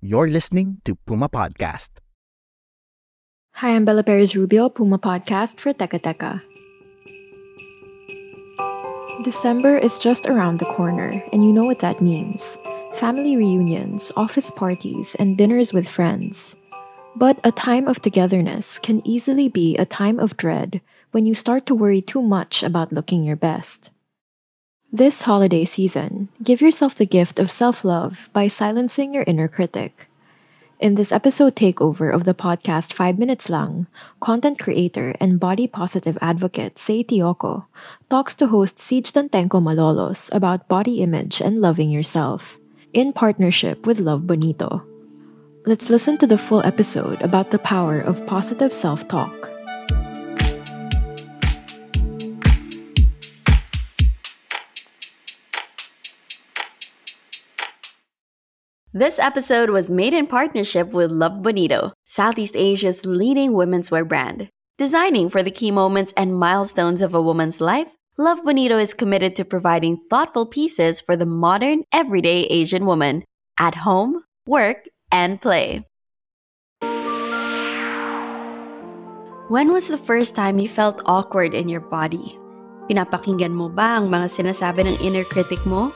You're listening to Puma Podcast. Hi, I'm Bella Perez Rubio, Puma Podcast for Teka Teka. December is just around the corner, and you know what that means family reunions, office parties, and dinners with friends. But a time of togetherness can easily be a time of dread when you start to worry too much about looking your best. This holiday season, give yourself the gift of self love by silencing your inner critic. In this episode takeover of the podcast 5 Minutes Lang, content creator and body positive advocate Say Tioco talks to host Ceej Tantengco Malolos about body image and loving yourself, in partnership with Love Bonito. Let's listen to the full episode about the power of positive self talk. This episode was made in partnership with Love Bonito, Southeast Asia's leading women's wear brand. Designing for the key moments and milestones of a woman's life, Love Bonito is committed to providing thoughtful pieces for the modern, everyday Asian woman at home, work, and play. When was the first time you felt awkward in your body? Pinapakinggan mo ba ang mga sinasabi ng inner critic mo?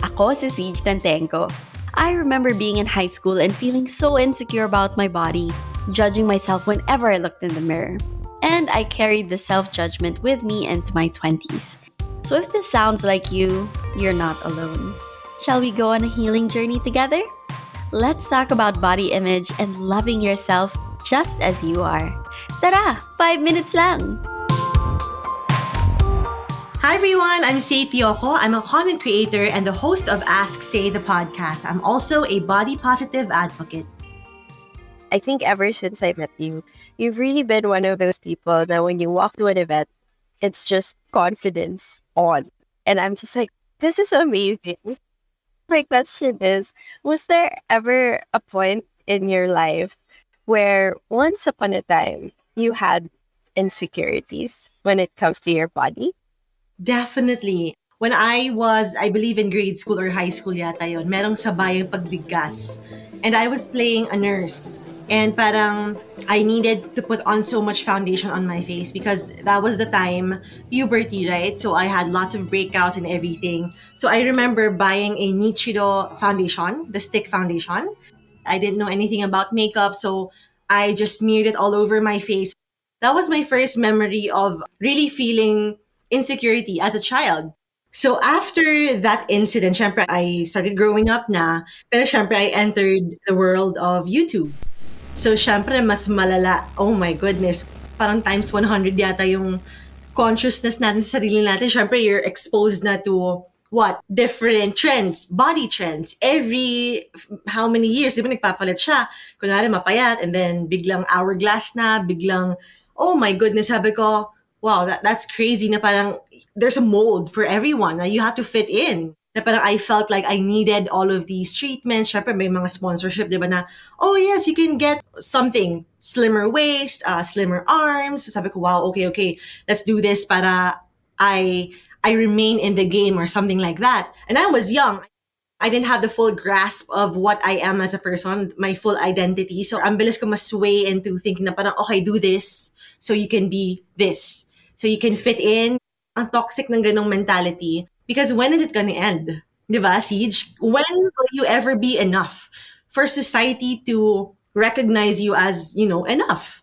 Ako si Ceej Tantengco. I remember being in high school and feeling so insecure about my body, judging myself whenever I looked in the mirror. And I carried the self judgment with me into my 20s. So if this sounds like you, you're not alone. Shall we go on a healing journey together? Let's talk about body image and loving yourself just as you are. Tara, 5 minutes lang! Hi everyone, I'm Say Tioco. I'm a content creator and the host of Ask Say the podcast. I'm also a body positive advocate. I think ever since I met you, you've really been one of those people that when you walk to an event, it's just confidence on. And I'm just like, this is amazing. My question is Was there ever a point in your life where once upon a time you had insecurities when it comes to your body? Definitely. When I was, I believe in grade school or high school yata yon, merong sabayang pagbigkas. And I was playing a nurse. And parang I needed to put on so much foundation on my face because that was the time puberty, right? So I had lots of breakouts and everything. So I remember buying a Nichido foundation, the stick foundation. I didn't know anything about makeup, so I just smeared it all over my face. That was my first memory of really feeling insecurity as a child. So after that incident, syempre, I started growing up na, pero syempre, I entered the world of YouTube. So syempre, mas malala. Oh my goodness. Parang times 100 yata yung consciousness natin sa sarili natin. Syempre, you're exposed na to what? Different trends, body trends. Every how many years, di ba nagpapalit siya? Kunwari mapayat, and then biglang hourglass na, biglang, oh my goodness, sabi ko, wow, that, that's crazy na parang there's a mold for everyone na you have to fit in. Na parang I felt like I needed all of these treatments. Syempre may mga sponsorship, di ba na, oh yes, you can get something. Slimmer waist, uh, slimmer arms. So sabi ko, wow, okay, okay. Let's do this para I I remain in the game or something like that. And I was young. I didn't have the full grasp of what I am as a person, my full identity. So, ang bilis ko masway into thinking na parang, okay, do this so you can be this. So you can fit in. Ang toxic ng ganong mentality. Because when is it gonna end? Diba, Ceej? When will you ever be enough for society to recognize you as, you know, enough?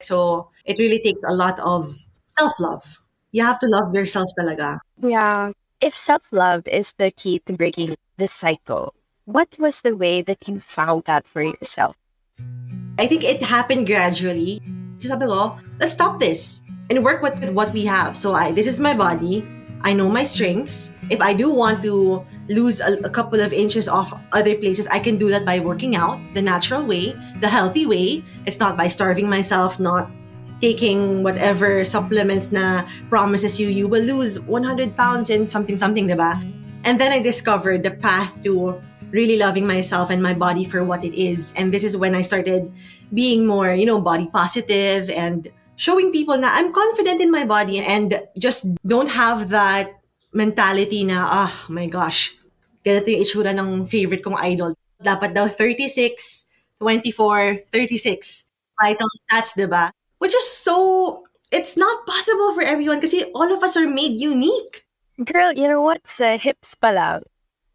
So it really takes a lot of self-love. You have to love yourself talaga. Yeah. If self love is the key to breaking this cycle, what was the way that you found that for yourself? I think it happened gradually. Sabi ko, let's stop this and work with, what we have. So I, this is my body. I know my strengths. If I do want to lose a, a, couple of inches off other places, I can do that by working out the natural way, the healthy way. It's not by starving myself, not taking whatever supplements na promises you you will lose 100 pounds in something something, diba? And then I discovered the path to really loving myself and my body for what it is. And this is when I started being more, you know, body positive and showing people na I'm confident in my body and just don't have that mentality na, ah, oh my gosh, ganito yung itsura ng favorite kong idol. Dapat daw 36, 24, 36 vital stats, di ba? Which is so, it's not possible for everyone kasi all of us are made unique. Girl, you know what? Sa hips pa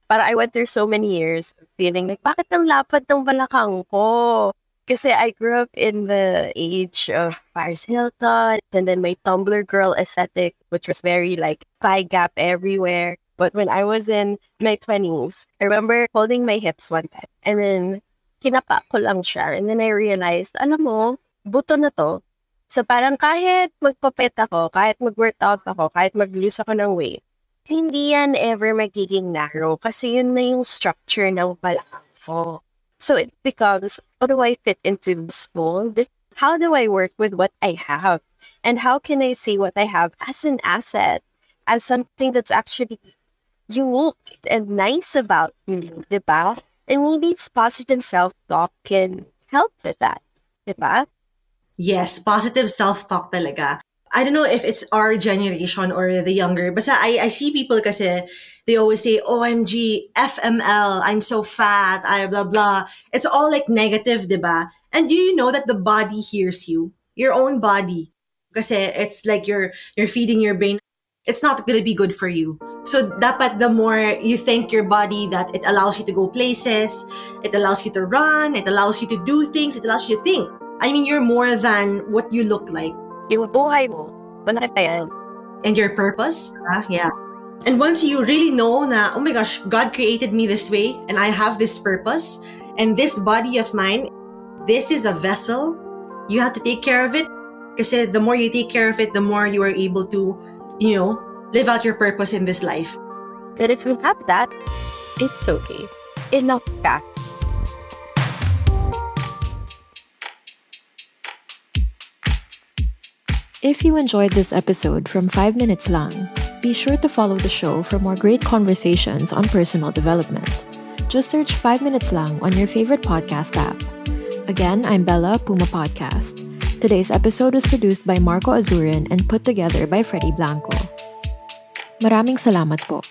para I went through so many years feeling like, bakit ang lapad ng balakang ko? Kasi I grew up in the age of Paris Hilton and then my Tumblr girl aesthetic, which was very like thigh gap everywhere. But when I was in my 20s, I remember holding my hips one time and then kinapa ko lang siya. And then I realized, alam mo, buto na to. So parang kahit magpapet ako, kahit mag-workout ako, kahit mag-lose ako ng weight, hindi yan ever magiging narrow kasi yun na yung structure ng balakang ko. So it becomes, how do I fit into this mold? How do I work with what I have? And how can I see what I have as an asset, as something that's actually unique and nice about me, diba? And maybe it's positive self-talk can help with that, diba? Yes, positive self-talk talaga. I don't know if it's our generation or the younger, but I, I see people kasi they always say, OMG, FML, I'm so fat, I blah blah. It's all like negative, diba? And do you know that the body hears you? Your own body. Kasi it's like you're you're feeding your brain. It's not gonna be good for you. So dapat the more you thank your body that it allows you to go places, it allows you to run, it allows you to do things, it allows you to think. I mean, you're more than what you look like. Yung buhay mo, malaki pa yan. And your purpose, uh, yeah. And once you really know na, oh my gosh, God created me this way and I have this purpose and this body of mine, this is a vessel. You have to take care of it. Because the more you take care of it, the more you are able to, you know, live out your purpose in this life. And if you have that, it's okay. Enough ka. If you enjoyed this episode from 5 Minutes Lang, be sure to follow the show for more great conversations on personal development. Just search 5 Minutes Lang on your favorite podcast app. Again, I'm Bella, Puma Podcast. Today's episode was produced by Marco Azurin and put together by Freddie Blanco. Maraming salamat po.